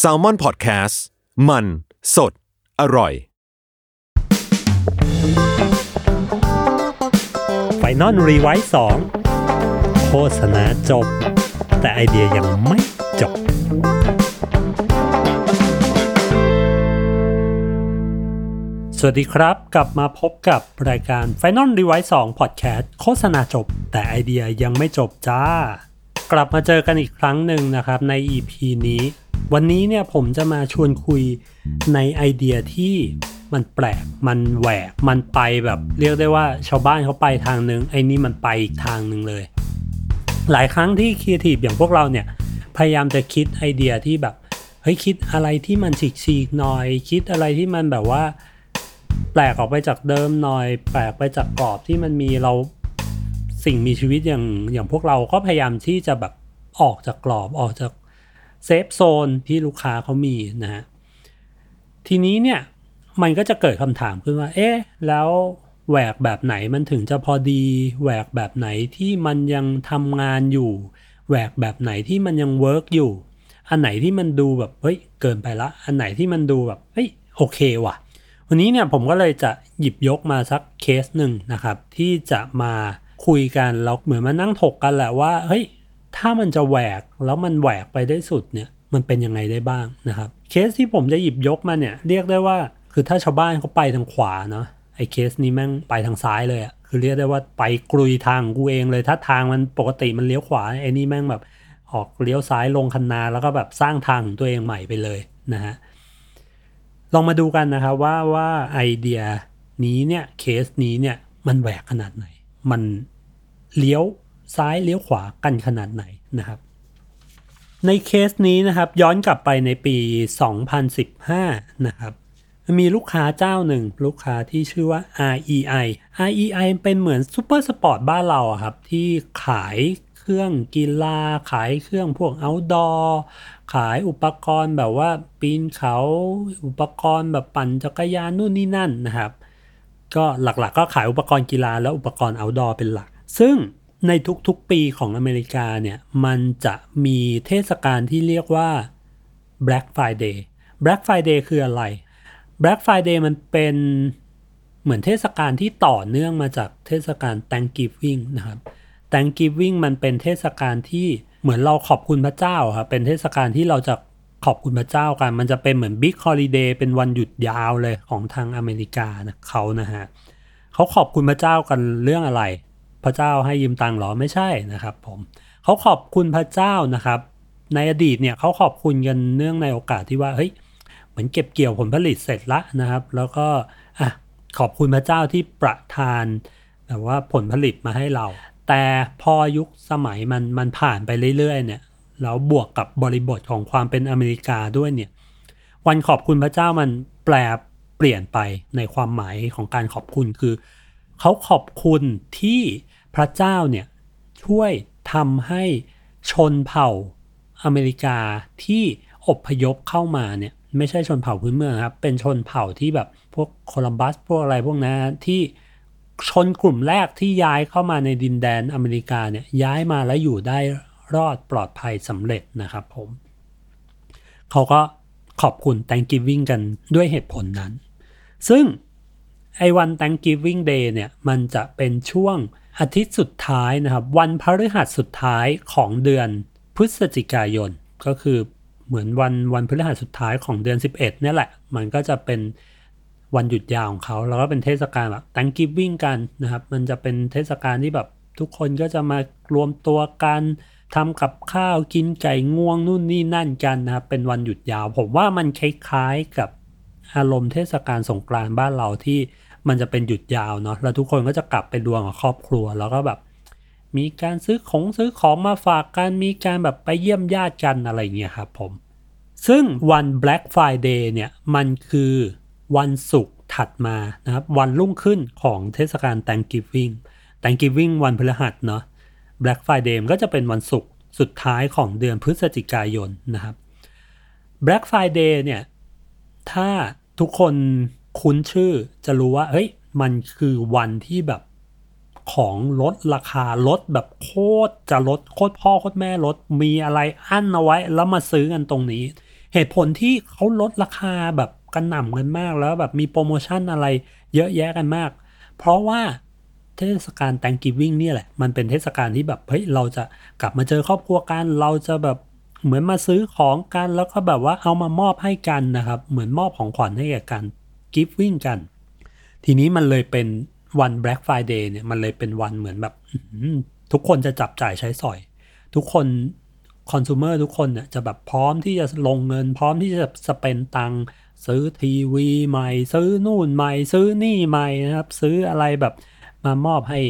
Salmon Podcast มัน สด อร่อย Final Revise 2โฆษณาจบ แต่ไอเดียยังไม่จบ สวัสดีครับ กลับมาพบกับรายการ Final r e v i s e 2 Podcast โฆษณาจบ แต่ไอเดียยังไม่จบจ้า กลับมาเจอกันอีกครั้งหนึ่งนะครับใน EP นี้ วันนี้เนี่ยผมจะมาชวนคุยในไอเดียที่มันแปลก มันแหวก มันไปแบบเรียกได้ว่าชาวบ้านเขาไปทางนึงไอ้นี่มันไปอีกทางหนึ่งเลย หลายครั้งที่ครีเอทีฟอย่างพวกเราเนี่ยพยายามจะคิดไอเดียที่แบบเฮ้ยคิดอะไรที่มันฉีกๆหน่อย คิดอะไรที่มันแบบว่า แปลกออกไปจากเดิมหน่อย แปลกไปจากกรอบที่มันมีเรา สิ่งมีชีวิตอย่างอย่างพวกเราก็พยายามที่จะแบบออกจากกรอบออกจากเซฟโซนที่ลูกค้าเขามีนะฮะทีนี้เนี่ยมันก็จะเกิดคำถามขึ้นว่า เอ๊ะ แล้วแหวกแบบไหนมันถึงจะพอดี แหวกแบบไหนที่มันยังทำงานอยู่ แหวกแบบไหนที่มันยัง work อยู่ อันไหนที่มันดูแบบ เฮ้ย เกินไปละ อันไหนที่มันดูแบบ เฮ้ย โอเคว่ะ วันนี้เนี่ยผมก็เลยจะหยิบยกมาสักเคสหนึ่งนะครับ ที่จะมา คุยกันแล้วเหมือนมานั่งถกกันแหละว่าเฮ้ยถ้ามันจะแหวกแล้วมันแหวกไปได้สุดเนี่ยมันเป็นยังไงได้บ้างนะครับ เคสที่ผมจะหยิบยกมาเนี่ยเรียกได้ว่าคือถ้าชาวบ้านเขาไปทางขวาเนาะไอ้เคสนี้แม่งไปทางซ้ายเลยอะคือเรียกได้ว่าไปกลุยทางกูเองเลย ถ้าทางมันปกติมันเลี้ยวขวาไอ้นี่แม่งแบบออกเลี้ยวซ้ายลงคันนาแล้วก็แบบสร้างทางของตัวเองใหม่ไปเลยนะฮะลองมาดูกันนะครับว่าว่าไอเดียนี้เนี่ยเคสนี้เนี่ยมันแหวกขนาดไหน มันเลี้ยวซ้ายเลี้ยวขวากันขนาดไหนนะครับ ในเคสนี้นะครับย้อนกลับไปในปี 2015 นะครับมีลูกค้าเจ้าหนึ่ง ลูกค้าที่ชื่อว่า REI REI เป็นเหมือน Supersports บ้านเราครับ ที่ขายเครื่องกีฬา ขายเครื่องพวก outdoor ขายอุปกรณ์แบบว่าปีนเขาอุปกรณ์แบบปั่นจักรยานนู่นนี่นั่นนะครับ ก็หลักๆก็ขายอุปกรณ์กีฬาและอุปกรณ์ outdoor เป็นหลัก ซึ่งในทุกๆปีของอเมริกาเนี่ยมันจะมีเทศกาลที่เรียกว่า Black Friday Black Friday คืออะไร Black Friday มันเป็นเหมือนเทศกาลที่ต่อเนื่องมาจากเทศกาล Thanksgiving นะครับ Thanksgiving มันเป็นเทศกาลที่เหมือนเราขอบคุณพระเจ้าครับเป็นเทศกาลที่เราจะ ขอบคุณพระเจ้ากัน มันจะเป็นเหมือน Big Holiday เป็นวันหยุดยาวเลยของทางอเมริกานะเขานะฮะเขาขอบคุณพระเจ้ากันเรื่องอะไร พระเจ้าให้ยืมตังค์หรอไม่ใช่นะครับ ผมเขาขอบคุณพระเจ้านะครับ ในอดีตเนี่ยเขาขอบคุณกันเนื่องในโอกาสที่ว่าเฮ้ยเหมือนเก็บเกี่ยวผลผลิตเสร็จละนะครับ แล้วก็อะขอบคุณพระเจ้าที่ประทานแบบว่าผลผลิตมาให้เรา แต่พอยุคสมัยมันมันผ่านไปเรื่อยๆเนี่ย แล้วบวกกับบริบทของความเป็นอเมริกาด้วยเนี่ย วันขอบคุณพระเจ้ามันแปลเปลี่ยนไปในความหมายของการขอบคุณคือ เขาขอบคุณที่พระเจ้าเนี่ยช่วยทำให้ชนเผ่าอเมริกาที่อพยพเข้ามาเนี่ยไม่ใช่ชนเผ่าพื้นเมืองครับ เป็นชนเผ่าที่แบบพวกโคลัมบัสพวกอะไรพวกนั้นที่ชนกลุ่มแรกที่ย้ายเข้ามาในดินแดนอเมริกาเนี่ยย้ายมาแล้วอยู่ได้ รอดปลอดภัยสำเร็จนะครับผมเขาก็ขอบคุณ Thanksgiving กันด้วยเหตุผลนั้น ซึ่งไอ้วัน Thanksgiving Day เนี่ยมันจะเป็นช่วงอาทิตย์สุดท้ายนะครับ วันพฤหัสสุดท้ายของเดือนพฤศจิกายน ก็คือเหมือนวันวันพฤหัสสุดท้ายของเดือน 11เนี่ยแหละ มันก็จะเป็นวันหยุดยาวของเขา แล้วก็เป็นเทศกาลแบบ Thanksgiving กันนะครับ มันจะเป็นเทศกาลที่แบบทุกคนก็จะมารวมตัวกัน ทำกับข้าวกินไก่ง่วงนู่นนี่นั่นกันนะครับเป็นวันหยุดยาว ผมว่ามันคล้ายๆกับอารมณ์เทศกาลสงกรานต์บ้านเราที่มันจะเป็นหยุดยาวเนาะแล้วทุกคนก็จะกลับไปรวมกับครอบครัวแล้วก็แบบ มีการซื้อของซื้อของมาฝากกันมีการแบบไปเยี่ยมญาติกันอะไรเงี้ยครับผม ซึ่งวัน Black Friday เนี่ยมันคือวันศุกร์ถัดมานะครับวันรุ่งขึ้นของเทศกาล Thanksgiving Thanksgiving วันพฤหัสเนาะ Black Friday ก็จะเป็นวันศุกร์สุดท้ายของเดือนพฤศจิกายนนะครับ Black Friday เนี่ยถ้าทุกคนคุ้นชื่อจะรู้ว่าเฮ้ยมันคือวันที่แบบของลดราคาลดแบบโคตรจะลดโคตรพ่อโคตรแม่ลดมีอะไรอั้นเอาไว้แล้วมาซื้อกันตรงนี้ เหตุผลที่เขาลดราคาแบบกันหน่ำกันมากแล้วแบบมีโปรโมชั่นอะไรเยอะแยะกันมาก เพราะว่า เทศกาล Thanksgiving เนี่ยแหละ มันเป็นเทศกาลที่แบบเฮ้ยเราจะกลับมาเจอครอบครัวกัน เราจะแบบเหมือนมาซื้อของกันแล้วก็แบบว่าเอามามอบให้กันนะครับ เหมือนมอบของขวัญให้แก่กัน giving กัน ทีนี้มันเลยเป็นวัน Black Friday เนี่ยมันเลยเป็นวันเหมือนแบบทุกคนจะจับจ่ายใช้สอย ทุกคนคอน sumer ทุกคนเนี่ยจะแบบพร้อมที่จะลงเงิน พร้อมที่จะสเปนตังซื้อทีวีใหม่ ซื้อนู่นใหม่ ซื้อนี่ใหม่นะครับ ซื้ออะไรแบบ มามอบให้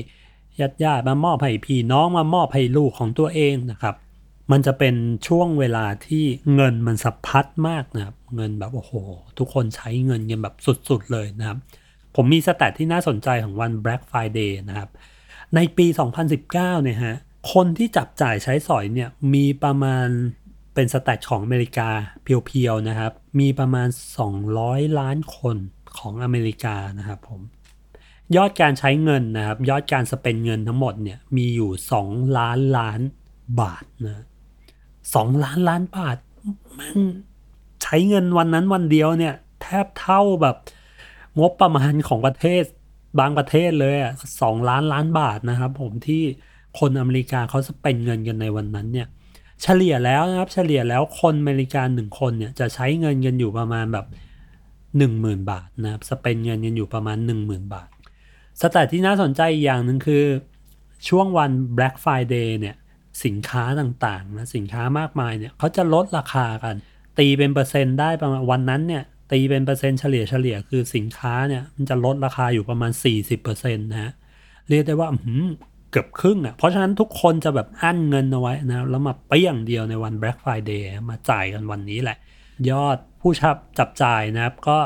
ญาติญาติมามอบให้พี่น้องมามอบให้ลูกของตัวเองนะครับ มันจะเป็นช่วงเวลาที่เงินมันสะพัดมากนะครับ เงินแบบโอ้โห ทุกคนใช้เงินกันแบบสุดๆเลยนะครับ ผมมีสแตทที่น่าสนใจของวัน Black Friday นะครับ ในปี 2019 เนี่ยฮะ คนที่จับจ่ายใช้สอยเนี่ยมีประมาณเป็นสแตทของอเมริกาเพียวๆนะครับ มีประมาณ 200 ล้านคนของอเมริกานะครับผม ยอดการใช้เงินนะครับยอดการสเปนเงินทั้งหมดเนี่ยมีอยู่ 2 ล้านล้านบาทนะสองล้านล้านบาทมันใช้เงินวันนั้นวันเดียวเนี่ยแทบเท่าแบบงบประมาณของประเทศบางประเทศเลยอะสองล้านล้านบาทนะครับ ผมที่คนอเมริกาเขาสเปนเงินกันในวันนั้นเนี่ยเฉลี่ยแล้วนะครับเฉลี่ยแล้วคนอเมริกาหนึ่งคนเนี่ยจะใช้เงินกันอยู่ประมาณแบบหนึ่งหมื่นบาทนะครับสเปนเงินกันอยู่ประมาณหนึ่งหมื่นบาท สแตทที่น่าสนใจอย่างหนึ่งคือช่วงวัน Black Friday เนี่ยสินค้าต่างๆนะสินค้ามากมายเนี่ยเขาจะลดราคากัน ตีเป็นเปอร์เซ็นต์ได้ประมาณวันนั้นเนี่ยตีเป็นเปอร์เซ็นต์เฉลี่ยเฉลี่ยคือสินค้าเนี่ยมันจะลดราคาอยู่ประมาณ 40%นะฮะเรียกได้ว่าเกือบครึ่งอะเพราะฉะนั้นทุกคนจะแบบอั้นเงินเอาไว้นะแล้วมาเปรี้ยงเดียวในวัน Black Friday มาจ่ายกันวันนี้แหละ ยอดผู้ชับจับจ่ายนะครับก็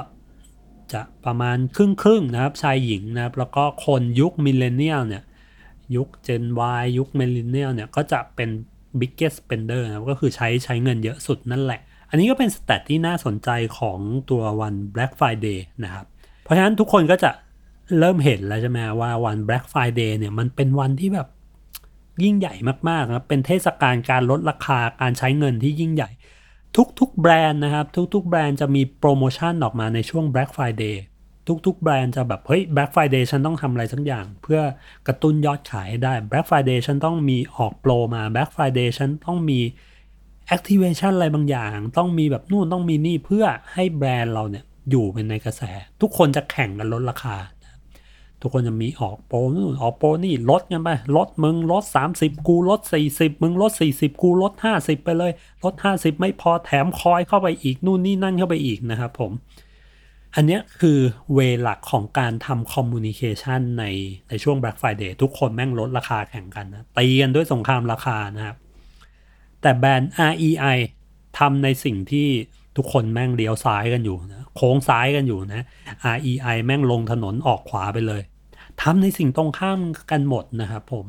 จะประมาณครึ่งครึ่งนะครับชายหญิงนะครับ แล้วก็คนยุค millennial เนี่ยยุค Gen Y ยุค millennial เนี่ยก็จะเป็น biggest spender นะก็คือใช้ใช้เงินเยอะสุดนั่นแหละ อันนี้ก็เป็น stat ที่น่าสนใจของตัววัน Black Friday นะครับ เพราะฉะนั้นทุกคนก็จะเริ่มเห็นแล้วใช่ไหมว่าวัน Black Friday เนี่ยมันเป็นวันที่แบบยิ่งใหญ่มากๆนะเป็นเทศกาลการลดราคาการใช้เงินที่ยิ่งใหญ่ ทุกๆแบรนด์นะครับ ทุกๆแบรนด์จะมีโปรโมชั่นออกมาในช่วง Black Friday ทุกๆแบรนด์จะแบบ เฮ้ย Black Friday ฉันต้องทำอะไรสักอย่าง เพื่อกระตุ้นยอดขายให้ได้ Black Friday ฉันต้องมีออกโปรมา Black Friday ฉันต้องมี activation อะไรบางอย่าง ต้องมีแบบนู่นต้องมีนี่เพื่อให้แบรนด์เราเนี่ยอยู่เป็นในกระแส ทุกคนจะแข่งกันลดราคา ทุกคนจะมีออกโปรนู่นออกโปรนี่ลดกันไปลดมึงลด 30 กูลด 40 มึงลด 40 กูลด 50 ไปเลยลด 50 ไม่พอแถมคอยเข้าไปอีกนู่นนี่นั่นเข้าไปอีกนะครับผม อันนี้คือเวหลักของการทำคอมมูนิเคชันในในช่วง Black Friday ทุกคนแม่งลดราคาแข่งกันนะตีกันด้วยสงครามราคานะครับ แต่แบรนด์ REI ทำในสิ่งที่ ทุกคนแม่งเลี้ยวซ้ายกันอยู่นะโค้งซ้ายกันอยู่นะ REI แม่งลงถนนออกขวาไปเลยทำในสิ่งตรงข้ามกันหมดนะครับผม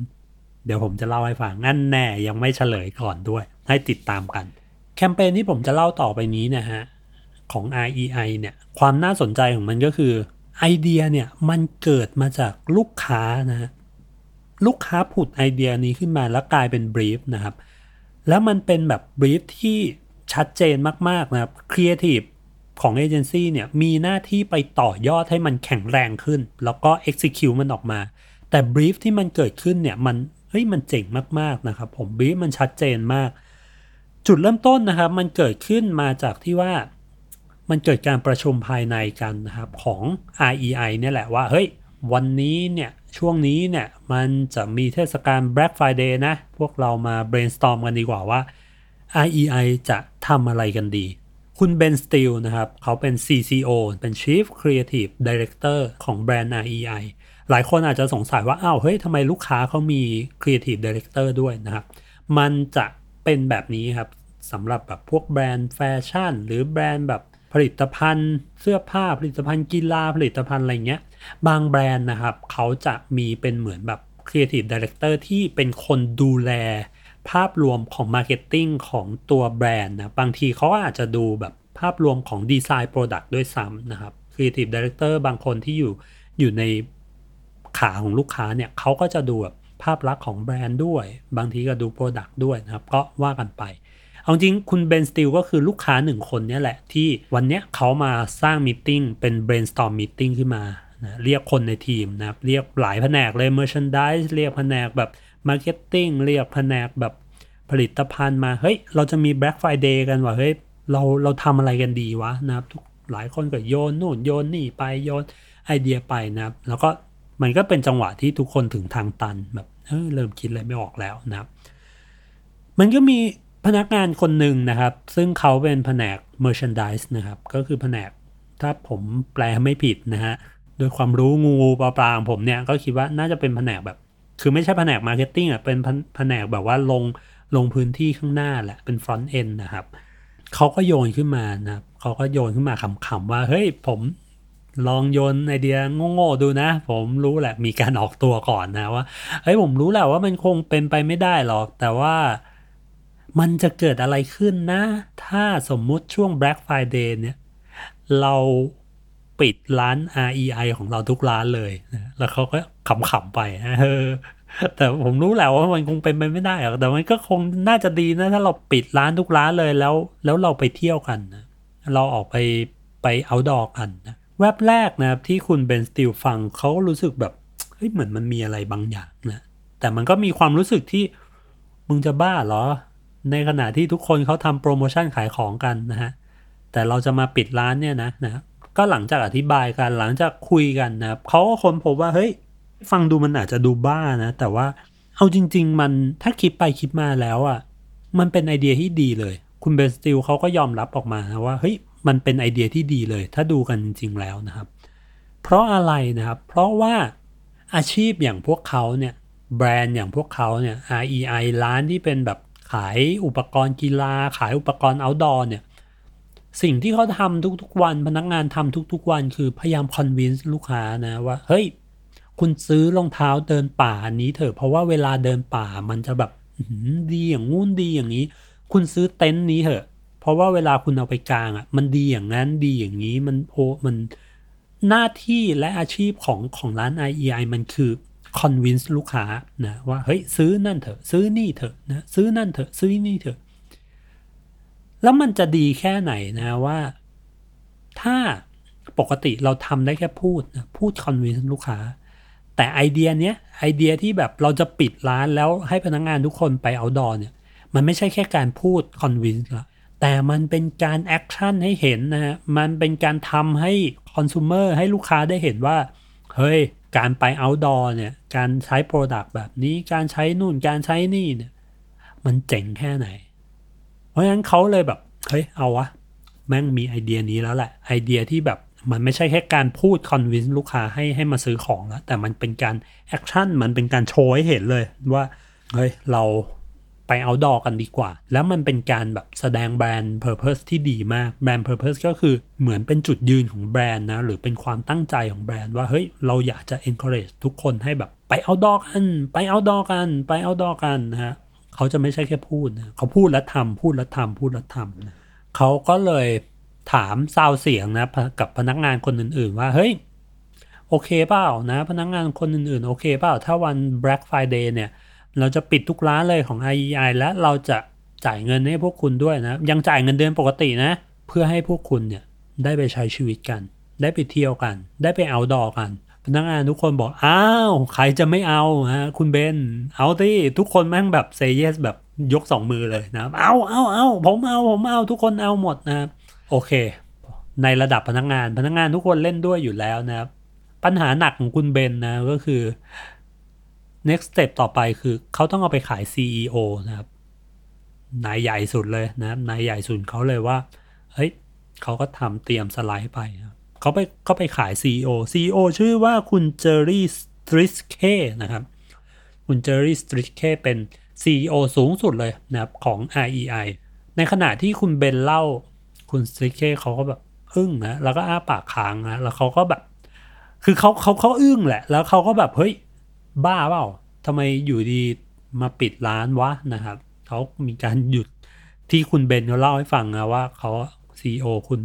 เดี๋ยวผมจะเล่าให้ฟังนั่นแน่ยังไม่เฉลยก่อนด้วย ให้ติดตามกัน แคมเปญที่ผมจะเล่าต่อไปนี้นะฮะของ REI เนี่ยความน่าสนใจของมันก็คือไอเดียเนี่ยมันเกิดมาจากลูกค้านะ ลูกค้าผุดไอเดียนี้ขึ้นมาแล้วกลายเป็น brief นะครับ แล้วมันเป็นแบบ brief ที่ ชัดเจนมากๆนะครับครีเอทีฟของเอเจนซี่เนี่ยมีหน้าที่ไปต่อยอดให้มันแข็งแรงขึ้น แล้วก็ execute มันออกมา แต่ brief ที่มันเกิดขึ้นเนี่ยมันเฮ้ยมันเจ๋งมากๆนะครับผม brief มันชัดเจนมาก จุดเริ่มต้นนะครับมันเกิดขึ้นมาจากที่ว่ามันเกิดการประชุมภายในกันนะครับของ REI เนี่ยแหละว่าเฮ้ยวันนี้เนี่ยช่วงนี้เนี่ยมันจะมีเทศกาล Black Friday นะ พวกเรามา brainstorm กันดีกว่าว่า REI จะทำอะไรกันดี คุณเบนสติลนะครับ เขาเป็น CCO เป็น Chief Creative Director ของแบรนด์ REI หลายคนอาจจะสงสัยว่า อ้าว เฮ้ยทำไมลูกค้าเขามี Creative Director ด้วยนะครับ มันจะเป็นแบบนี้ครับสำหรับแบบพวกแบรนด์แฟชั่น หรือแบรนด์แบบผลิตภัณฑ์ เสื้อผ้าผลิตภัณฑ์กีฬาผลิตภัณฑ์อะไรเงี้ย บางแบรนด์นะครับ เขาจะมีเป็นเหมือนแบบ Creative Director ที่เป็นคนดูแล ภาพรวมของ Marketing ของตัวแบรนด์นะบางทีเขาอาจจะดูแบบภาพรวมของดีไซน์ product ด้วยซ้ำนะครับ Creative Director บางคนที่อยู่อยู่ในขาของลูกค้าเนี่ยเขาก็จะดูแบบภาพลักษณ์ของแบรนด์ด้วย บางทีก็ดู product ด้วยนะครับ ก็ว่ากันไป เอาจริงคุณ Ben Steele ก็คือลูกค้าหนึ่งคนนี่แหละ ที่วันนี้เขามาสร้าง meeting เป็น brainstorm meeting ขึ้นมานะเรียกคนในทีมนะครับ เรียกหลายแผนกเลย merchandise เรียกแผนกแบบ marketing เรียกแผนกแบบผลิตภัณฑ์มาเฮ้ยเราจะมี Black Friday กันว่ะเฮ้ยเราเราทำอะไรกันดีวะนะครับทุกหลายคนก็โยนนู่นโยนนี่ไปโยนไอเดียไปนะครับ แล้วก็มันก็เป็นจังหวะที่ทุกคนถึงทางตันแบบเออเริ่มคิดอะไรไม่ออกแล้วนะครับ มันก็มีพนักงานคนหนึ่งนะครับ ซึ่งเขาเป็นแผนก merchandise นะครับ ก็คือแผนกถ้าผมแปลไม่ผิดนะฮะโดยความรู้งูปลาปลาของผมเนี่ยก็คิดว่าน่าจะเป็นแผนกแบบ คือไม่ใช่แผนก marketing อะเป็นแผนกแบบว่าลงลงพื้นที่ข้างหน้าแหละเป็น front end นนะครับเขาก็โยนขึ้นมานะเขาก็โยนขึ้นมาขำๆว่า เฮ้ยผมลองโยนไอเดียโง่ๆดูนะ ผมรู้แหละมีการออกตัวก่อนนะว่าเฮ้ยผมรู้แหละว่ามันคงเป็นไปไม่ได้หรอก แต่ว่ามันจะเกิดอะไรขึ้นนะ ถ้าสมมุติช่วง Black Friday เนี่ย เรา ปิดร้าน REI ของเราทุกร้านเลยนะแล้วเขาก็ขำๆไปนะแต่ผมรู้แหละว่ามันคงเป็นไปไม่ได้หรอกแต่มันก็คงน่าจะดีนะถ้าเราปิดร้านทุกร้านเลยแล้ว แล้วเราไปเที่ยวกันนะเราออกไปไปเอาดอกันนะแวบแรกนะครับที่คุณเบนสติลฟังเขารู้สึกแบบเฮ้ยเหมือนมันมีอะไรบางอย่างนะแต่มันก็มีความรู้สึกที่มึงจะบ้าเหรอ ในขณะที่ทุกคนเขาทำโปรโมชั่นขายของกันนะฮะแต่เราจะมาปิดร้านเนี่ยนะนะ ก็หลังจากอธิบายกันหลังจากคุยกันนะครับเขาก็ค้นพบว่าเฮ้ยฟังดูมันอาจจะดูบ้านะ แต่ว่าเอาจริง ๆ มันถ้าคิดไปคิดมาแล้วอะ่ะมันเป็นไอเดียที่ดีเลย คุณ Ben Steele เขาก็ยอมรับออกมานะว่าเฮ้ยมันเป็นไอเดียที่ดีเลย ถ้าดูกันจริง ๆ แล้วนะครับ เพราะอะไรนะครับ เพราะว่าอาชีพอย่างพวกเขาเนี่ยแบรนด์อย่างพวกเขาเนี่ย REI ร้านที่เป็นแบบขายอุปกรณ์กีฬา ขายอุปกรณ์ outdoor เนี่ย สิ่งที่เขาทำทุกๆวันพนักงานทำทุกๆวันคือพยายาม convince ลูกค้านะว่า เฮ้ย คุณซื้อรองเท้าเดินป่าอันนี้เถอะเพราะว่าเวลาเดินป่ามันจะแบบดีอย่างงู้นดีอย่างนี้ คุณซื้อเต็นท์นี้เถอะ เพราะว่าเวลาคุณเอาไปกลางอะ มันดีอย่างนั้นดีอย่างนี้มันโอมันหน้าที่และอาชีพของของร้าน IEI มันคือคอนวินส์ลูกค้านะว่าเฮ้ยซื้อนั่นเถอะ ซื้อนี่เถอะนะซื้อนั่นเถอะ ซื้อนี่เถอะ แล้วมันจะดีแค่ไหนนะว่า ถ้าปกติเราทำได้แค่พูดนะพูด convince ลูกค้า แต่ไอเดียเนี้ยไอเดียที่แบบเราจะปิดร้านแล้วให้พนักงานทุกคนไป outdoor เนี่ย มันไม่ใช่แค่การพูด convince ละแต่มันเป็นการ action ให้เห็นนะฮะมันเป็นการทำให้ consumer ให้ลูกค้าได้เห็นว่า เฮ้ย การไป outdoor เนี่ย การใช้ product แบบนี้ การใช้นู่น การใช้นี่เนี่ย มันเจ๋งแค่ไหน เพราะฉะนั้นเขาเลยแบบเฮ้ยเอาวะแม่งมีไอเดียนี้แล้วแหละไอเดียที่แบบมันไม่ใช่แค่การพูด convince ลูกค้าให้ให้มาซื้อของแล้ว แต่มันเป็นการ action มันเป็นการโชว์ให้เห็นเลยว่าเฮ้ยเราไป outdoor กันดีกว่า แล้วมันเป็นการแบบแสดง brand purpose ที่ดีมาก brand purpose ก็คือเหมือนเป็นจุดยืนของแบรนด์นะ หรือเป็นความตั้งใจของแบรนด์ว่าเฮ้ยเราอยากจะ encourage ทุกคนให้แบบไป outdoor กัน ไปเอาดอกัน ไปเอาดอกันนะฮะ เขาจะไม่ใช่แค่พูดนะเขาพูดแล้วทำพูดแล้วทำพูดแล้วทำนะเขาก็เลยถามซาวเสียงนะกับพนักงานคนอื่น ๆ ว่าเฮ้ยโอเคเปล่านะ พนักงานคนอื่น ๆ โอเคเปล่าถ้าวัน Black Friday เนี่ย เราจะปิดทุกร้านเลยของ IEI และเราจะจ่ายเงินให้พวกคุณด้วยนะ ยังจ่ายเงินเดือนปกตินะ เพื่อให้พวกคุณเนี่ยได้ไปใช้ชีวิตกัน ได้ไปเที่ยวกัน ได้ไปเอาดอกัน พนักงานทุกคนบอกอ้าวใครจะไม่เอาฮะคุณเบนเอาที่ทุกคนแม่งแบบเซเยสแบบยกสองมือเลยนะเอาเอาเอาผมเอาผมเอาทุกคนเอาหมดนะครับโอเค ในระดับพนักงานพนักงานทุกคนเล่นด้วยอยู่แล้วนะครับ ปัญหาหนักของคุณเบนนะก็คือ next step ต่อไปคือเขาต้องเอาไปขาย CEO นะครับนายใหญ่สุดเลยนะนายใหญ่สุดเขาเลยว่าเฮ้ยเขาก็ทำเตรียมสไลด์ไปครับ เขาไปเขาไปขาย CEO CEO ชื่อว่าคุณ Jerry Stritzke นะครับ คุณ Jerry Stritzke เป็น CEO สูงสุดเลยนะครับของ REI ในขณะที่คุณเบนเล่าคุณ Stritzke เขาก็แบบอึ้งนะแล้วก็อ้าปากค้างนะแล้วเขาก็แบบ คือเขาเขาเขาอึ้งแหละ แล้วเขาก็แบบเฮ้ยบ้าเปล่าทำไมอยู่ดีมาปิดร้านวะนะครับเขามีการหยุดที่คุณเบนเขาเล่าให้ฟังนะว่าเขา CEO คุณ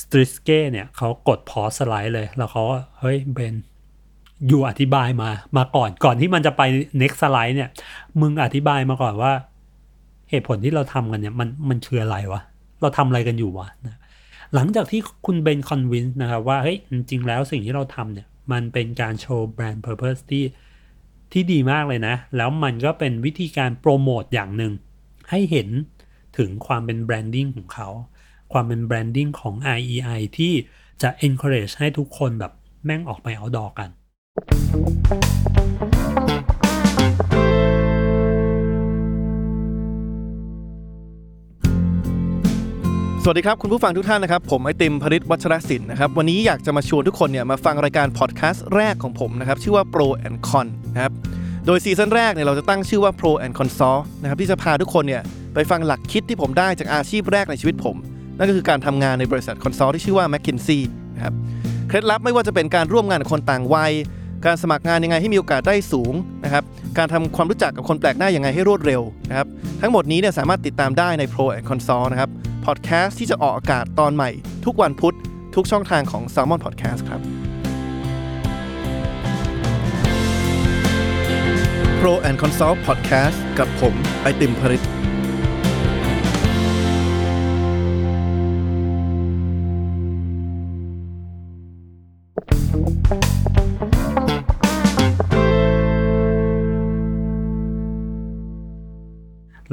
Stritzke เนี่ยเขากด pause สไลด์เลย แล้วเขาเฮ้ยเบนอยู่อธิบายมา มาก่อนก่อนที่มันจะไป next slide เนี่ย มึงอธิบายมาก่อนว่า เหตุผลที่เราทำกันเนี่ย มันมันคืออะไรวะ เราทำอะไรกันอยู่วะนะหลังจากที่คุณเบน convince นะครับว่าเฮ้ยจริง ๆ แล้วสิ่งที่เราทำเนี่ย มันเป็นการโชว์ brand purpose ที่ที่ดีมากเลยนะ แล้วมันก็เป็นวิธีการโปรโมทอย่างหนึ่งให้เห็นถึงความเป็น branding ของเขา ความเป็นแบรนดิ้งของ IEI ที่จะ encourage ให้ทุกคนแบบแม่งออกไป outdoor กัน สวัสดีครับ คุณผู้ฟังทุกท่านนะครับ ผมไอติมพริตวัชรศิลป์นะครับ วันนี้อยากจะมาชวนทุกคนเนี่ยมาฟังรายการพอดแคสต์แรกของผมนะครับ ชื่อว่า Pro and Con นะครับโดยซีซั่นแรกเนี่ยเราจะตั้งชื่อว่า Pro and Consult นะครับที่จะพาทุกคนเนี่ยไปฟังหลักคิดที่ผมได้จากอาชีพแรกในชีวิตผม นั่นก็คือการทำงานในบริษัท consult ที่ชื่อว่า McKinsey นะครับเคล็ดลับไม่ว่าจะเป็นการร่วมงานกับคนต่างวัย การสมัครงานยังไงให้มีโอกาสได้สูงนะครับการทำความรู้จักกับคนแปลกหน้ายังไงให้รวดเร็วนะครับทั้งหมดนี้เนี่ยสามารถติดตามได้ใน Pro and Consult นะครับพอดแคสต์ที่จะออกอากาศตอนใหม่ ทุกวันพุธทุกช่องทางของ Salmon Podcast ครับ Pro and Consult Podcast กับผมไอติมพริต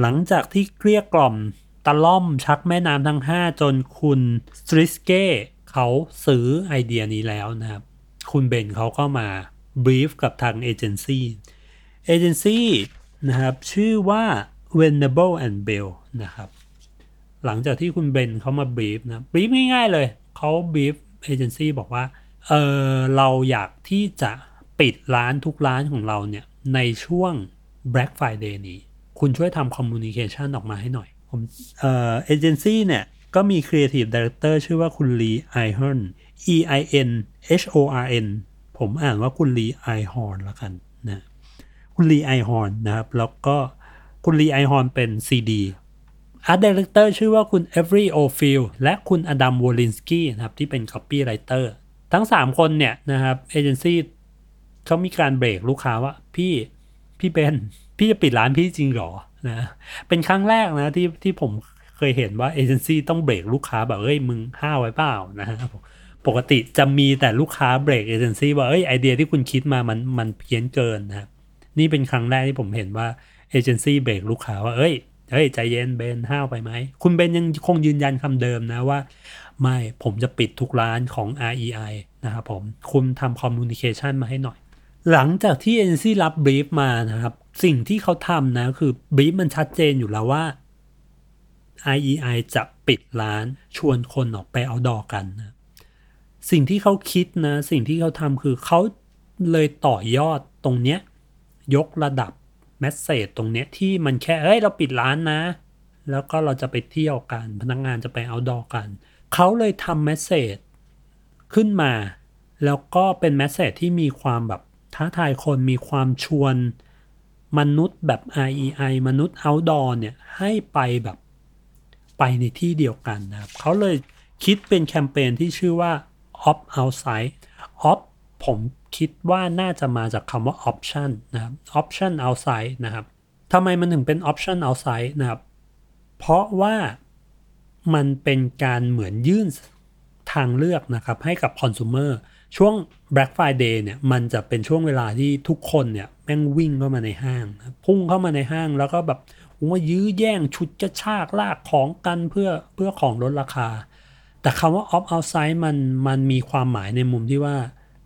หลังจากที่เกลี้ยกล่อมตะล่อมชักแม่น้ำทั้ง 5 จนคุณสตริสเก้เขาซื้อไอเดียนี้แล้วนะครับ คุณเบนเขาก็มาบรีฟกับทางเอเจนซี่เอเจนซี่นะครับชื่อว่า Venables Bell นะครับ หลังจากที่คุณเบนเขามาบรีฟนะบรีฟง่ายๆเลยเขาบรีฟเอเจนซี่บอกว่าเออเราอยากที่จะปิดร้านทุกร้านของเราเนี่ยในช่วง Black Friday นี้ คุณช่วยทำ communication ออกมาให้หน่อย ผมเอ่อเอเจนซี่เนี่ย ก็มี Creative Director ชื่อว่าคุณลีไอฮอน E I N H O R N ผมอ่านว่าคุณลีไอฮอนล้วกันนะคุณลีไอฮอนนะครับ แล้วก็คุณลีไอฮอนเป็น CD Art Director ชื่อว่าคุณเอฟรีโอฟิลและคุณอดัมวอลินสกี้นะครับ ที่เป็น Copywriter ทั้ง 3 คนเนี่ยนะครับเอเจนซี่เขามีการเบรกลูกค้าว่า พี่พี่เป็น พี่จะปิดร้านพี่จริงหรอนะเป็นครั้งแรกนะที่ที่ผมเคยเห็นว่าเอเจนซี่ต้องเบรกลูกค้าแบบเอ้ยมึงห้าวไปเปล่านะฮะปกติจะมีแต่ลูกค้าเบรกเอเจนซี่ว่าเอ้ยไอเดียที่คุณคิดมามันมันเพี้ยนเกินนะนี่เป็นครั้งแรกที่ผมเห็นว่าเอเจนซี่เบรกลูกค้าว่าเอ้ยเฮ้ยใจเย็นเบนห้าวไปไหม คุณเบนยังคงยืนยันคำเดิมนะว่า ไม่ผมจะปิดทุกร้านของ REI นะครับผม คุณทำ communication มาให้หน่อย หลังจากที่เอเจนซี่รับบรีฟมานะครับ สิ่งที่เขาทำนะ คือบรีฟมันชัดเจนอยู่แล้วว่า REI จะปิดร้านชวนคนออกไป outdoor กันนะสิ่งที่เขาคิดนะ สิ่งที่เขาทำคือเขาเลยต่อยอดตรงเนี้ย ยกระดับ message ตรงเนี้ยที่มันแค่ เฮ้ย เราปิดร้านนะ แล้วก็เราจะไปเที่ยวกัน พนักงานจะไป outdoor กัน เขาเลยทำ messageขึ้นมา แล้วก็เป็นแมสเซจที่มีความแบบท้าทายคนมีความชวน มนุษย์แบบ IEI มนุษย์ outdoor เนี่ยให้ไปแบบไปในที่เดียวกันนะครับเขาเลยคิดเป็นแคมเปญที่ชื่อว่า opt outside opt ผมคิดว่าน่าจะมาจากคำว่า option นะครับ option outside นะครับทำไมมันถึงเป็น option outside นะครับ เพราะว่ามันเป็นการเหมือนยื่นทางเลือกนะครับให้กับคอน sumer ช่วง Black Friday เนี่ยมันจะเป็นช่วงเวลาที่ทุกคนเนี่ย แม่งวิ่งเข้ามาในห้าง พุ่งเข้ามาในห้างแล้วก็แบบว่ายื้อแย่งชุดกระชากลากของกันเพื่อเพื่อของลดราคา แต่คำว่า off outside มันมันมีความหมายในมุมที่ว่า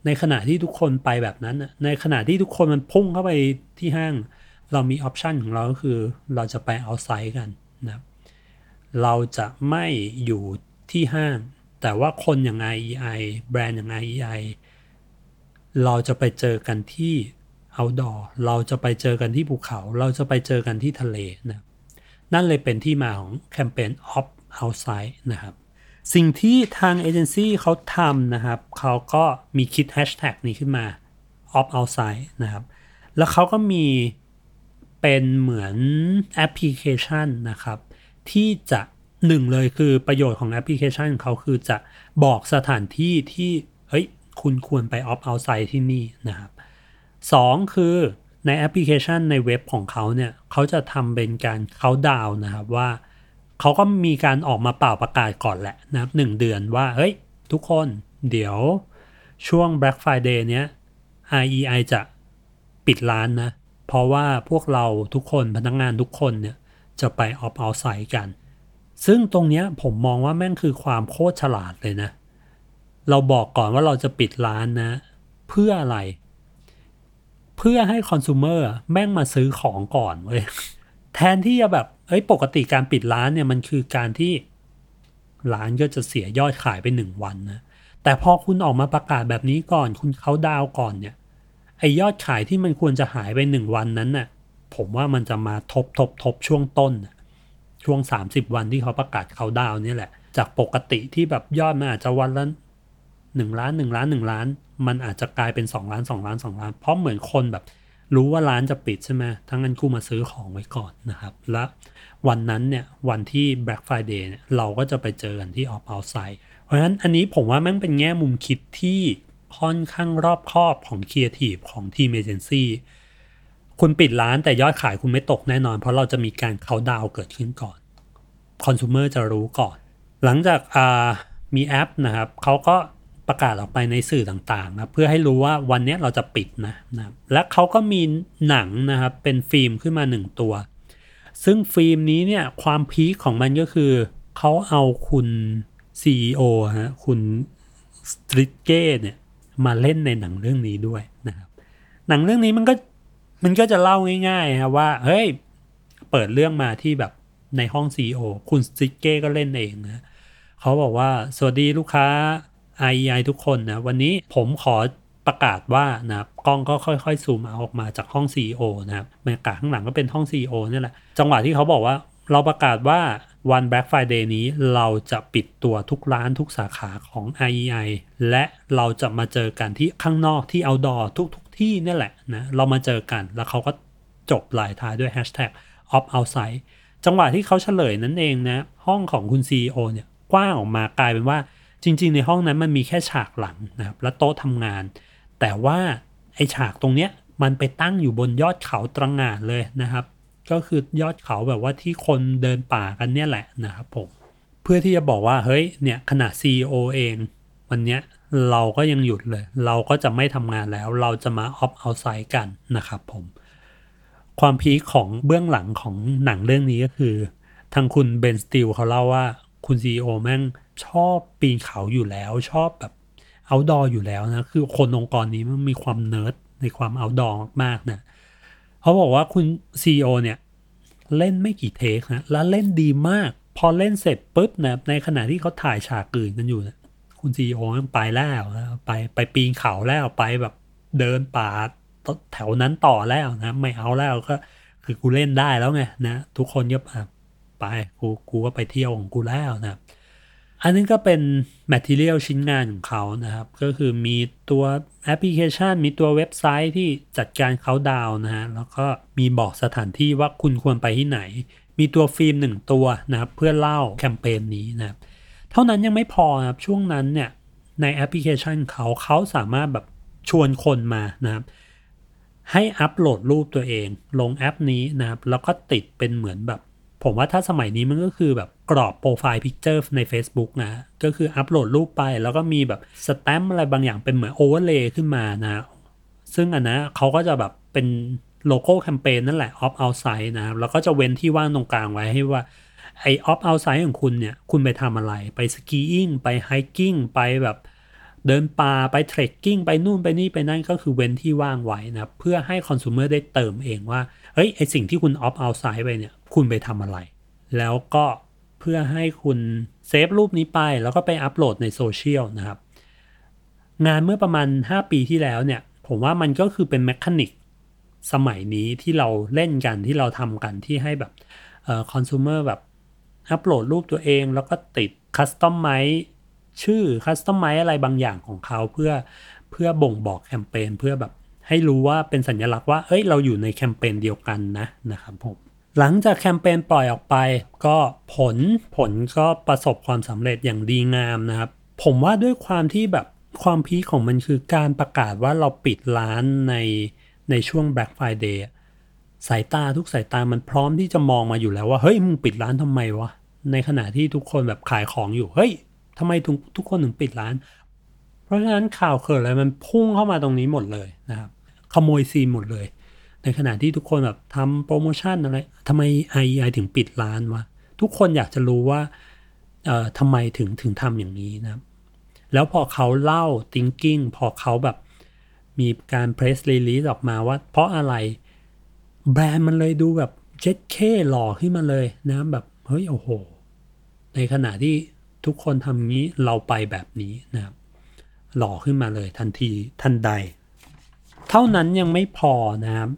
ในขณะที่ทุกคนไปแบบนั้น ในขณะที่ทุกคนมันพุ่งเข้าไปที่ห้าง เรามีออปชันของเราก็คือเราจะไปเอาไซด์กันนะเราจะไม่อยู่ที่ห้าง แต่ว่าคนอย่าง IEI แบรนด์อย่าง IEI เราจะไปเจอกันที่ outdoor เราจะไปเจอกันที่ภูเขา เราจะไปเจอกันที่ทะเลนะนั่นเลยเป็นที่มาของแคมเปญ Opt Outside นะครับ สิ่งที่ทางเอเจนซี่เขาทำนะครับ เขาก็มีคิดแฮชแท็กนี้ขึ้นมา Opt Outside นะครับ แล้วเขาก็มีเป็นเหมือนแอปพลิเคชันนะครับ ที่จะหนึ่งเลยคือประโยชน์ของแอปพลิเคชันของเขาคือจะบอกสถานที่ที่ เฮ้ย คุณควรไป Opt Outside ที่นี่นะครับ สองคือในแอปพลิเคชันในเว็บของเขาเนี่ยเขาจะทำเป็นการเขาดาวนะครับว่าเขาก็มีการออกมาป่าวประกาศก่อนแหละนะครับหนึ่งเดือนว่า เฮ้ย ทุกคนเดี๋ยวช่วง Black Friday เนี้ย IEI จะปิดร้านนะ เพราะว่าพวกเราทุกคนพนักงงานทุกคนเนี่ย จะไปออฟเอาไซกัน ซึ่งตรงเนี้ยผมมองว่าแม่งคือความโคตรฉลาดเลยนะ เราบอกก่อนว่าเราจะปิดร้านนะ เพื่ออะไร เพื่อให้คอน sumer แม่งมาซื้อของก่อนเว้ยแทนที่จะแบบเอ้ยปกติการปิดร้านเนี่ยมันคือการที่ร้านก็จะเสียยอดขายไปหนึ่งวันนะแต่พอคุณออกมาประกาศแบบนี้ก่อน คุณเขาดาวก่อนเนี่ยไอยอดขายที่มันควรจะหายไปหนึ่งวันนั้นน่ะผมว่ามันจะมาทบทบทบช่วงต้นน่ะช่วง 30 วันที่เขาประกาศเขาดาวนี่แหละ จากปกติที่แบบยอดมันอาจจะวันละ หนึ่งล้านหนึ่งล้านหนึ่งล้าน มันอาจจะกลายเป็นสองล้านสองล้านสองล้าน เพราะเหมือนคนแบบรู้ว่าร้านจะปิดใช่ไหมทั้งนั้นกูมาซื้อของไว้ก่อนนะครับ และวันนั้นเนี่ยวันที่ Black Friday เนี่ยเราก็จะไปเจอกันที่ Off Outside เพราะฉะนั้นอันนี้ผมว่าแม่งเป็นแง่มุมคิดที่ค่อนข้างรอบคอบของ Creative ของทีมเอเจนซี่คุณปิดร้านแต่ยอดขายคุณไม่ตกแน่นอน เพราะเราจะมีการเขาดาวเกิดขึ้นก่อนคอน sumer จะรู้ก่อน หลังจากามีแอปนะครับเขาก็ ประกาศออกไปในสื่อต่างๆนะเพื่อให้รู้ว่าวันนี้เราจะปิดนะนะและเขาก็มีหนังนะครับเป็นฟิล์มขึ้นมาหนึ่งตัว ซึ่งฟิล์มนี้เนี่ยความพีคของมันก็คือเขาเอาคุณ CEO ฮะคุณสตริเก้เนี่ยมาเล่นในหนังเรื่องนี้ด้วยนะครับหนังเรื่องนี้มันก็มันก็จะเล่าง่ายๆครับว่าเฮ้ยเปิดเรื่องมาที่แบบในห้อง CEO คุณสติกเก้ก็เล่นเองนะเขาบอกว่าสวัสดีลูกค้า IEI ทุกคนนะวันนี้ผมขอประกาศว่านะครับกล้องก็ค่อยๆซูมเอาออกมาจากห้อง CEO นะครับบรรยากาศข้างหลังก็เป็นห้อง CEO นี่แหละจังหวะที่เขาบอกว่าเราประกาศว่าวัน Black Friday นี้เราจะปิดตัวทุกร้านทุกสาขาของ IEI และเราจะมาเจอกันที่ข้างนอกที่ outdoor ทุกทุกๆที่นี่แหละนะเรามาเจอกันแล้วเขาก็จบลายท้ายด้วย hashtag off outside จังหวะที่เขาเฉลยนั่นเองนะห้องของคุณ CEO เนี่ยกว้างออกมากลายเป็นว่า จริง ๆ ในห้องนั้นมันมีแค่ฉากหลังนะครับและโต๊ะทำงาน แต่ว่าไอฉากตรงเนี้ยมันไปตั้งอยู่บนยอดเขาตระหง่านเลยนะครับ ก็คือยอดเขาแบบว่าที่คนเดินป่ากันเนี่ยแหละนะครับผมเพื่อที่จะบอกว่าเฮ้ยเนี่ยขณะ CEO เอง วันเนี้ยเราก็ยังหยุดเลย เราก็จะไม่ทำงานแล้ว เราจะมาออฟเอาไซด์กันนะครับผม ความพีคของเบื้องหลังของหนังเรื่องนี้ก็คือ ทางคุณเบนสติลเขาเล่าว่าคุณ CEO แม่ง ชอบปีนเขาอยู่แล้ว ชอบแบบเอาดออยู่แล้วนะ คือคนองค์กรนี้มันมีความเนิร์ดในความเอาดอมากๆนะเขาบอกว่าคุณ CEO เนี่ย เล่นไม่กี่เทคนะ แล้วเล่นดีมาก พอเล่นเสร็จปุ๊บนะในขณะที่เขาถ่ายฉากอื่นกันอยู่นะคุณซีโอมันไปแล้วนะไปไปปีนเขาแล้วไปแบบเดินป่าแถวนั้นต่อแล้วนะ ไม่เอาแล้วก็คือกูเล่นได้แล้วไงนะ ทุกคนก็ไปกูกูก็ไปเที่ยวของกูแล้วนะ อันนี้ก็เป็น Material ชิ้นงานของเขานะครับ ก็คือมีตัวแอปพลิเคชัน มีตัวเว็บไซต์ที่จัดการเขาดาวนะฮะ แล้วก็มีบอกสถานที่ว่าคุณควรไปที่ไหน มีตัวฟิล์มหนึ่งตัวนะครับ เพื่อเล่าแคมเปญนี้นะครับ เท่านั้นยังไม่พอครับ ช่วงนั้นเนี่ย ในแอปพลิเคชันเขาเขาสามารถแบบชวนคนมานะครับ ให้อัปโหลดรูปตัวเอง ลงแอปนี้นะครับ แล้วก็ติดเป็นเหมือนแบบ ผมว่าถ้าสมัยนี้มันก็คือแบบ กรอบ profile picture ใน Facebook นะก็คืออัปโหลดรูปไปแล้วก็มีแบบสแตมป์อะไรบางอย่างเป็นเหมือน overlay ขึ้นมานะ ซึ่งอันนะเขาก็จะแบบเป็นโลโก้แคมเปญนั่นแหละ Opt Outside นะครับแล้วก็จะเว้นที่ว่างตรงกลางไว้ให้ว่าไอ Opt Outside ของคุณเนี่ย คุณไปทำอะไร ไป skiing ไป hiking ไปแบบเดินป่าไป trekking ไปนู่นไปนี่ไปนั่นก็คือเว้นที่ว่างไว้นะเพื่อให้ consumer ได้เติมเองว่าเฮ้ยไอสิ่งที่คุณ Opt Outside ไปเนี่ย คุณไปทำอะไร แล้วก็ เพื่อให้คุณเซฟรูปนี้ไป แล้วก็ไปอัปโหลดในโซเชียลนะครับ งานเมื่อประมาณ 5 ปีที่แล้วเนี่ย ผมว่ามันก็คือเป็น mechanicสมัยนี้ที่เราเล่นกันที่เราทำกันที่ให้แบบคอน sumer แบบอัปโหลดรูปตัวเองแล้วก็ติดคัสตอมไมชื่อคัสตอมไมอะไรบางอย่างของเขาเพื่อเพื่อบ่งบอกแคมเปญเพื่อแบบให้รู้ว่าเป็นสัญลักษณ์ว่า เอ้ย เราอยู่ในแคมเปญเดียวกันนะนะครับผม หลังจากแคมเปญปล่อยออกไป ก็ผลผลก็ประสบความสำเร็จอย่างดีงามนะครับ ผมว่าด้วยความที่แบบความพีคของมันคือการประกาศว่าเราปิดร้านในในช่วง Black Friday สายตาทุกสายตามันพร้อมที่จะมองมาอยู่แล้วว่า เฮ้ยมึงปิดร้านทำไมวะ ในขณะที่ทุกคนแบบขายของอยู่ เฮ้ยทำไมทุกทุกคนถึงปิดร้าน เพราะฉะนั้นข่าวเขิดอะไรมันพุ่งเข้ามาตรงนี้หมดเลยนะครับ ขโมยซีนหมดเลย ในขณะที่ทุกคนแบบทำโปรโมชั่นอะไรทำไม IEI ถึงปิดร้านวะทุกคนอยากจะรู้ว่าเอ่อทำไมถึงถึงทำอย่างนี้นะแล้วพอเขาเล่า thinking พอเขาแบบมีการ press release ออกมาว่า เพราะอะไรแบรนด์มันเลยดูแบบเจ็ดเคหล่อขึ้นมาเลยนะแบบเฮ้ยโอ้โห ในขณะที่ทุกคนทำงี้เราไปแบบนี้นะครับหล่อขึ้นมาเลยทันทีทันใด เท่านั้นยังไม่พอนะครับ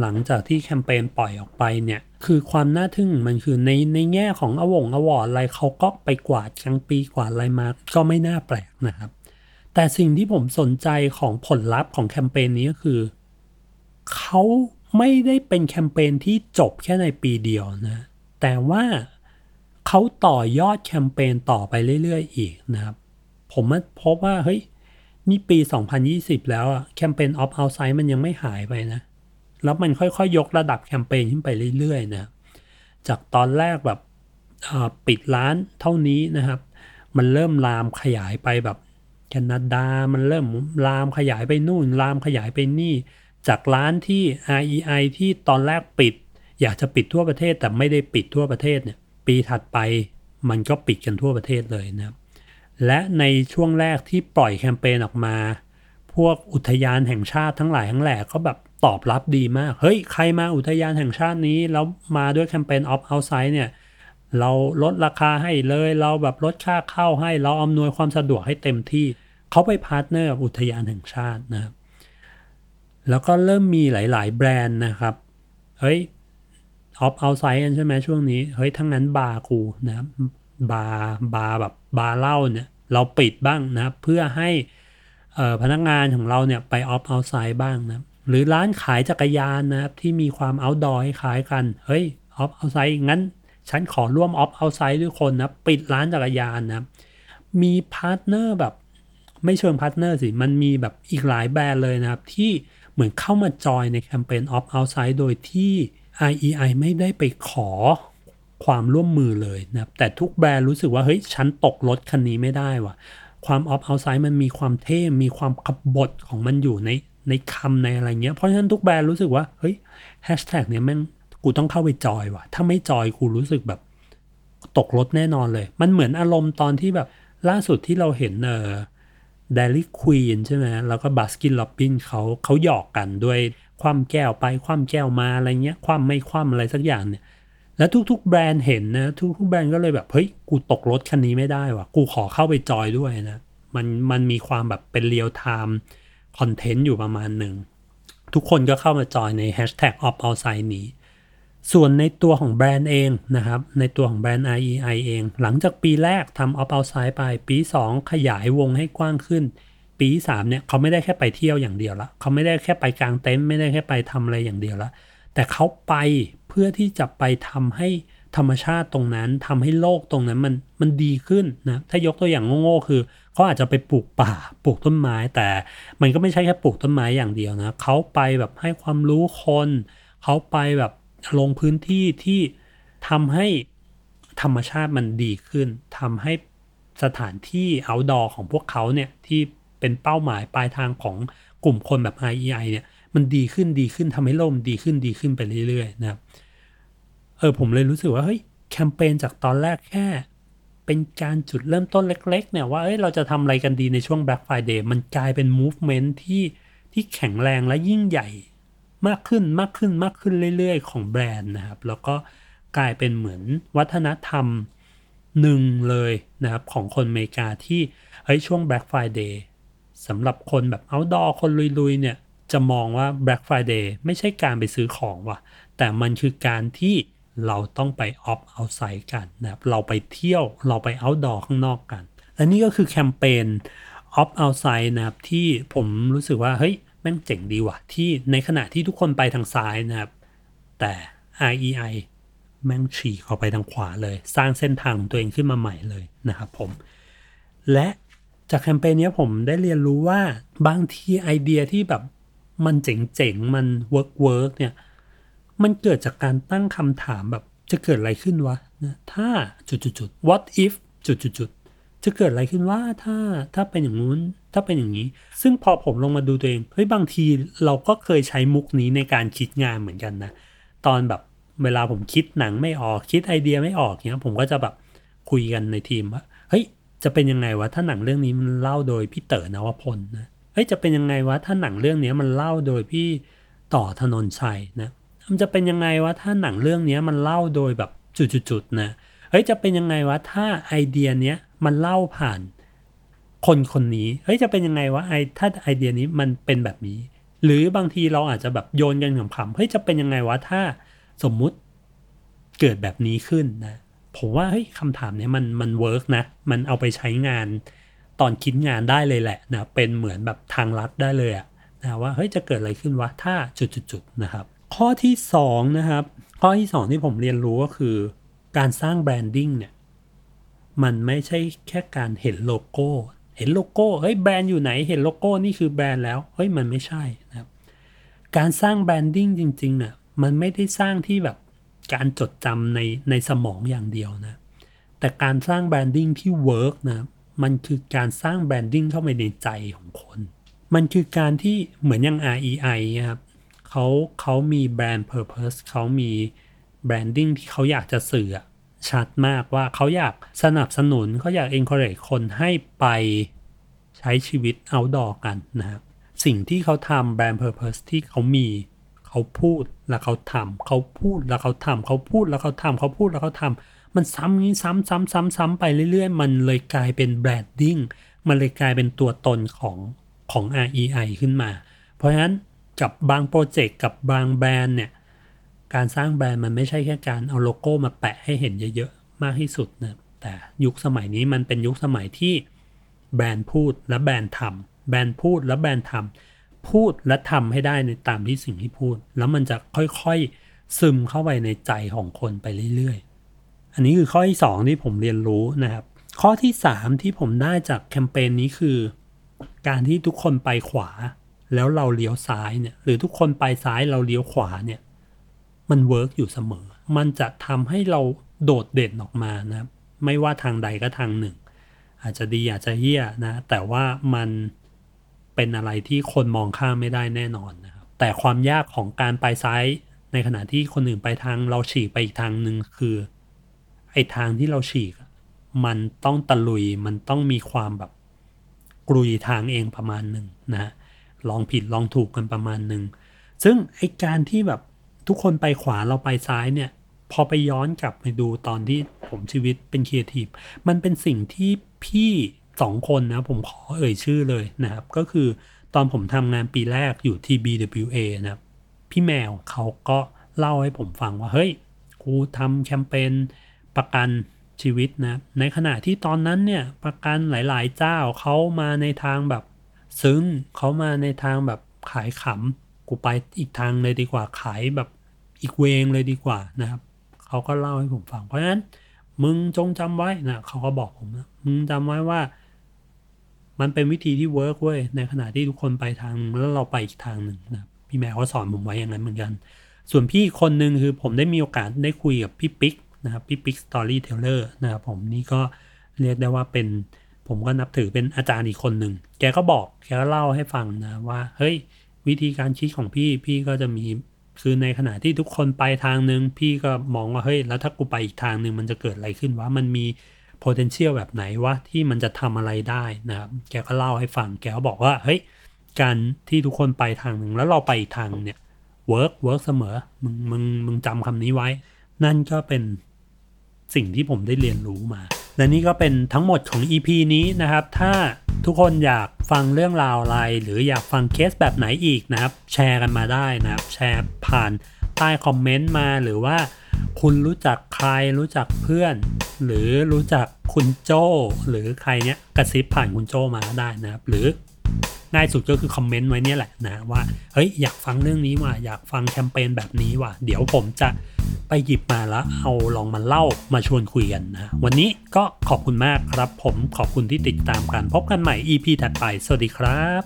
หลังจากที่แคมเปญปล่อยออกไปเนี่ย คือความน่าทึ่งมันคือในในแง่ของอวงอวอร์ดอะไรเขาก็ไปกวาดกลางปีกวาดอะไรมาก็ไม่น่าแปลกนะครับ แต่สิ่งที่ผมสนใจของผลลัพธ์ของแคมเปญนี้ก็คือเขาไม่ได้เป็นแคมเปญที่จบแค่ในปีเดียวนะ แต่ว่าเขาต่อยอดแคมเปญต่อไปเรื่อยๆ อีกนะครับ ผมมาพบว่าเฮ้ยนี่ปี 2020 แล้วอะแคมเปญออฟเอาไซด์มันยังไม่หายไปนะ แล้วมันค่อยๆยยกระดับแคมเปญขึ้นไปเรื่อยๆนะจากตอนแรกแบบปิดร้านเท่านี้นะครับ มันเริ่มลามขยายไปแบบแคนาดา มันเริ่มลามขยายไปนู่น ลามขยายไปนี่ จากร้านที่ REI ที่ตอนแรกปิด อยากจะปิดทั่วประเทศแต่ไม่ได้ปิดทั่วประเทศเนี่ยปีถัดไปมันก็ปิดกันทั่วประเทศเลยนะครับและในช่วงแรกที่ปล่อยแคมเปญออกมา พวกอุทยานแห่งชาติทั้งหลายทั้งแหล่ก็แบบ ตอบรับดีมาก เฮ้ย ใครมาอุทยานแห่งชาตินี้ แล้วมาด้วยแคมเปญ Opt Outside เนี่ย เราลดราคาให้เลย เราแบบลดค่าเข้าให้ เราอำนวยความสะดวกให้เต็มที่ เขาไป partner กับอุทยานแห่งชาตินะครับ แล้วก็เริ่มมีหลาย ๆ แบรนด์นะครับ เฮ้ย Opt Outside กันใช่ไหมช่วงนี้ เฮ้ย ทั้งนั้นบาร์กูนะครับบาร์บาร์แบบบาร์เหล้าเนี่ย เราปิดบ้างนะเพื่อให้พนักงานของเราเนี่ยไป Opt Outside บ้างนะ หรือร้านขายจักรยานนะครับ ที่มีความ outdoor ให้ขายกัน เฮ้ย Opt Outside งั้น ฉันขอร่วม Opt Outside ด้วยคนนะปิดร้านจักรยานนะมี partner แบบไม่เชิง partner สิ มันมีแบบอีกหลายแบรนด์เลยนะครับ ที่เหมือนเข้ามาจอยในแคมเปญ Opt Outside โดยที่ REI ไม่ได้ไปขอความร่วมมือเลยนะครับ แต่ทุกแบรนด์รู้สึกว่า เฮ้ย ฉันตกรถคันนี้ไม่ได้ว่ะ ความ Opt Outside มันมีความเท่ มีความขบถของมันอยู่ใน ในคำในอะไรเงี้ย เพราะฉะนั้นทุกแบรนด์รู้สึกว่า เฮ้ยแฮชแท็กเนี่ยแม่งกูต้องเข้าไปจอยว่ะ ถ้าไม่จอยกูรู้สึกแบบตกรถแน่นอนเลย มันเหมือนอารมณ์ตอนที่แบบล่าสุดที่เราเห็นเออ Dairy Queen ใช่ไหมแล้วก็ Baskin Robbins เขาเขาหยอกกันด้วยคว่ำแก้วไปคว่ำแก้วมาอะไรเงี้ย คว่ำไม่คว่ำอะไรสักอย่างเนี่ย แล้วทุกๆแบรนด์เห็นนะ ทุกๆแบรนด์ก็เลยแบบเฮ้ยกูตกรถคันนี้ไม่ได้ว่ะ กูขอเข้าไปจอยด้วยนะ มันมันมีความแบบเป็น real-time content อยู่ประมาณหนึ่ง ทุกคนก็เข้ามาจอยในแฮชแท็ก Opt Outside นี้ ส่วนในตัวของแบรนด์เองนะครับ ในตัวของแบรนด์ REI เอง หลังจากปีแรกทำ Opt Outside ไป ปี 2 ขยายวงให้กว้างขึ้น ปี 3 เนี่ยเขาไม่ได้แค่ไปเที่ยวอย่างเดียวละเขาไม่ได้แค่ไปกางเต็นท์ไม่ได้แค่ไปทำอะไรอย่างเดียวละแต่เขาไปเพื่อที่จะไปทำให้ธรรมชาติตรงนั้นทำให้โลกตรงนั้นมันมันดีขึ้นนะถ้ายกตัวอย่างโง่ๆคือ เขาอาจจะไปปลูกป่าปลูกต้นไม้ แต่มันก็ไม่ใช่แค่ปลูกต้นไม้อย่างเดียวนะเขาไปแบบให้ความรู้คนเขาไปแบบลงพื้นที่ที่ทำให้ธรรมชาติมันดีขึ้นทำให้สถานที่ outdoor ของพวกเขาเนี่ยที่เป็นเป้าหมายปลายทางของกลุ่มคนแบบ IEI เนี่ยมันดีขึ้นดีขึ้นทำให้โลกมนดีขึ้นดีขึ้นไปเรื่อยๆนะครับเออผมเลยรู้สึกว่าเฮ้ยแคมเปญจากตอนแรกแค่ เป็นการจุดเริ่มต้นเล็ก ๆ เนี่ยว่าเอ้ยเราจะทำอะไรกันดีในช่วง Black Friday มันกลายเป็น movement ที่ที่แข็งแรงและยิ่งใหญ่มากขึ้นมากขึ้นมากขึ้นเรื่อย ๆ ของแบรนด์นะครับ แล้วก็กลายเป็นเหมือนวัฒนธรรมหนึ่งเลยนะครับ ของคนอเมริกาที่เฮ้ยช่วง Black Friday สำหรับคนแบบ outdoor คนลุย ๆ เนี่ย จะมองว่า Black Friday ไม่ใช่การไปซื้อของว่ะ แต่มันคือการที่ เราต้องไป off outside กันนะครับเราไปเที่ยวเราไป outdoor ข้างนอกกัน และนี่ก็คือแคมเปญ off outside นะครับที่ผมรู้สึกว่า เฮ้ย แม่งเจ๋งดีว่ะ ที่ในขณะที่ทุกคนไปทางซ้ายนะครับ แต่ REI แม่งฉีกออกไปทางขวาเลย สร้างเส้นทางของตัวเองขึ้นมาใหม่เลยนะครับผม และจากแคมเปญนี้ผมได้เรียนรู้ว่าบางทีไอเดียที่แบบมันเจ๋งๆ มัน work work เนี่ย มันเกิดจากการตั้งคำถามแบบจะเกิดอะไรขึ้นวะนะถ้าจุดๆ what if จุดๆๆจะเกิดอะไรขึ้นวะถ้าถ้าเป็นอย่างนู้นถ้าเป็นอย่างนี้ ซึ่งพอผมลงมาดูตัวเองเฮ้ยบางทีเราก็เคยใช้มุกนี้ในการคิดงานเหมือนกันนะ ตอนแบบเวลาผมคิดหนังไม่ออกคิดไอเดียไม่ออกเนี้ยผมก็จะแบบคุยกันในทีมว่าเฮ้ยจะเป็นยังไงวะถ้าหนังเรื่องนี้มันเล่าโดยพี่เต๋อนวพลนะเฮ้ยจะเป็นยังไงวะถ้าหนังเรื่องนี้มันเล่าโดยพี่ต่อธนนชัยนะ มันจะเป็นยังไงวะถ้าหนังเรื่องนี้มันเล่าโดยแบบจุดๆนะเฮ้ยจะเป็นยังไงวะถ้าไอเดียเนี้ยมันเล่าผ่านคนคนนี้เฮ้ยจะเป็นยังไงวะไอถ้าไอเดียนี้มันเป็นแบบนี้ หรือบางทีเราอาจจะแบบโยนกันขำๆเฮ้ยจะเป็นยังไงวะถ้าสมมุติเกิดแบบนี้ขึ้นนะผมว่าเฮ้ยคำถามเนี้ยมันมัน work นะ มันเอาไปใช้งานตอนคิดงานได้เลยแหละนะเป็นเหมือนแบบทางลัดได้เลยอะนะว่าเฮ้ยจะเกิดอะไรขึ้นวะถ้าจุดๆนะครับ ข้อที่สองนะครับ ข้อที่สองที่ผมเรียนรู้ก็คือ การสร้าง branding เนี่ย มันไม่ใช่แค่การเห็นโลโก้ เห็นโลโก้เฮ้ยแบรนด์อยู่ไหนเห็นโลโก้นี่คือแบรนด์แล้วเฮ้ยมันไม่ใช่นะครับ การสร้าง branding จริงๆอะมันไม่ได้สร้างที่แบบการจดจำในในสมองอย่างเดียวนะ แต่การสร้าง branding ที่ work นะมันคือการสร้าง branding เข้าไปในใจของคน มันคือการที่เหมือนอย่าง REI นะครับ เขาเขามี brand purpose เขามี branding ที่เขาอยากจะสื่อชัดมากว่าเขาอยากสนับสนุนเขาอยาก encourage คนให้ไปใช้ชีวิต outdoor กันนะครับ สิ่งที่เขาทำ brand purpose ที่เขามีเขาพูดแล้วเขาทำเขาพูดแล้วเขาทำเขาพูดแล้วเขาทำเขาพูดแล้วเขาทำมันซ้ำนี้ซ้ำซ้ำซ้ำซ้ำไปเรื่อย ๆ มันเลยกลายเป็น branding มันเลยกลายเป็นตัวตนของของ REI ขึ้นมา เพราะฉะนั้น กับบางโปรเจกต์กับบางแบรนด์เนี่ย การสร้างแบรนด์มันไม่ใช่แค่การเอาโลโก้มาแปะให้เห็นเยอะๆ มากที่สุดนะแต่ยุคสมัยนี้มันเป็นยุคสมัยที่แบรนด์พูดและแบรนด์ทำแบรนด์พูดและแบรนด์ทำพูดและทำให้ได้ในตามที่สิ่งที่พูด แล้วมันจะค่อยๆซึมเข้าไปในใจของคนไปเรื่อยๆ อันนี้คือข้อที่สองที่ผมเรียนรู้นะครับ ข้อที่สามที่ผมได้จากแคมเปญนี้คือ การที่ทุกคนไปขวา แล้วเราเลี้ยวซ้ายเนี่ยหรือทุกคนไปซ้ายเราเลี้ยวขวาเนี่ยมัน work อยู่เสมอ มันจะทำให้เราโดดเด่นออกมานะไม่ว่าทางใดก็ทางหนึ่ง อาจจะดีอาจจะเหี้ยนะ แต่ว่ามันเป็นอะไรที่คนมองข้ามไม่ได้แน่นอนนะครับ แต่ความยากของการไปซ้าย ในขณะที่คนอื่นไปทางเราฉีกไปอีกทางหนึ่งคือไอ้ทางที่เราฉีก มันต้องตะลุยมันต้องมีความแบบกรุยทางเองประมาณหนึ่งนะฮะ ลองผิดลองถูกกันประมาณหนึ่ง ซึ่งไอการที่แบบทุกคนไปขวาเราไปซ้ายเนี่ย พอไปย้อนกลับไปดูตอนที่ผมชีวิตเป็นครีเอทีฟมันเป็นสิ่งที่พี่สองคนนะ ผมขอเอ่ยชื่อเลยนะครับ ก็คือตอนผมทำงานปีแรกอยู่ที่ BWA นะครับ พี่แมวเขาก็เล่าให้ผมฟังว่า เฮ้ยกูทำแคมเปญประกันชีวิตนะ ในขณะที่ตอนนั้นเนี่ยประกันหลาย ๆ เจ้าเขามาในทางแบบ ซึ้งเขามาในทางแบบขายขำกูไปอีกทางเลยดีกว่าขายแบบอีกเวงเลยดีกว่านะครับเขาก็เล่าให้ผมฟัง เพราะฉะนั้น มึงจงจำไว้นะเขาก็บอกผมนะมึงจำไว้ว่า มันเป็นวิธีที่ work เว้ยในขณะที่ทุกคนไปทางแล้วเราไปอีกทางหนึ่งนะพี่แมวก็สอนผมไว้อย่างนั้นเหมือนกัน ส่วนพี่อีกคนหนึ่งคือผมได้มีโอกาสได้คุยกับพี่ปิ๊กนะครับพี่ปิ๊ก Storyteller นะครับผมนี่ก็เรียกได้ว่าเป็น ผมก็นับถือเป็นอาจารย์อีกคนหนึ่ง แกก็บอกแกก็เล่าให้ฟังนะว่า เฮ้ย วิธีการคิดของพี่พี่ก็จะมีคือในขณะที่ทุกคนไปทางหนึ่งพี่ก็มองว่าเฮ้ยแล้วถ้ากูไปอีกทางหนึ่งมันจะเกิดอะไรขึ้นวะมันมี potential แบบไหนวะที่มันจะทำอะไรได้นะครับแกก็เล่าให้ฟังแกก็บอกว่าเฮ้ยการที่ทุกคนไปทางหนึ่งแล้วเราไปอีกทางเนี่ย work work เสมอมึงมึงมึงจำคำนี้ไว้ นั่นก็เป็นสิ่งที่ผมได้เรียนรู้มา และนี่ก็เป็นทั้งหมดของ EP นี้นะครับ ถ้าทุกคนอยากฟังเรื่องราวอะไร หรืออยากฟังเคสแบบไหนอีกนะครับ แชร์กันมาได้นะครับ แชร์ผ่านใต้คอมเมนต์มาหรือว่าคุณรู้จักใครรู้จักเพื่อน หรือรู้จักคุณโจหรือใครเนี้ยกระซิบผ่านคุณโจมาได้นะครับ หรือ ง่ายสุดก็คือคอมเมนต์ไว้เนี่ยแหละนะว่าเฮ้ยอยากฟังเรื่องนี้ว่ะอยากฟังแคมเปญแบบนี้ว่ะเดี๋ยวผมจะไปหยิบมาแล้วเอาลองมาเล่ามาชวนคุยกันนะวันนี้ก็ขอบคุณมากครับ ผมขอบคุณที่ติดตามกันพบกันใหม่ EP ถัดไป สวัสดีครับ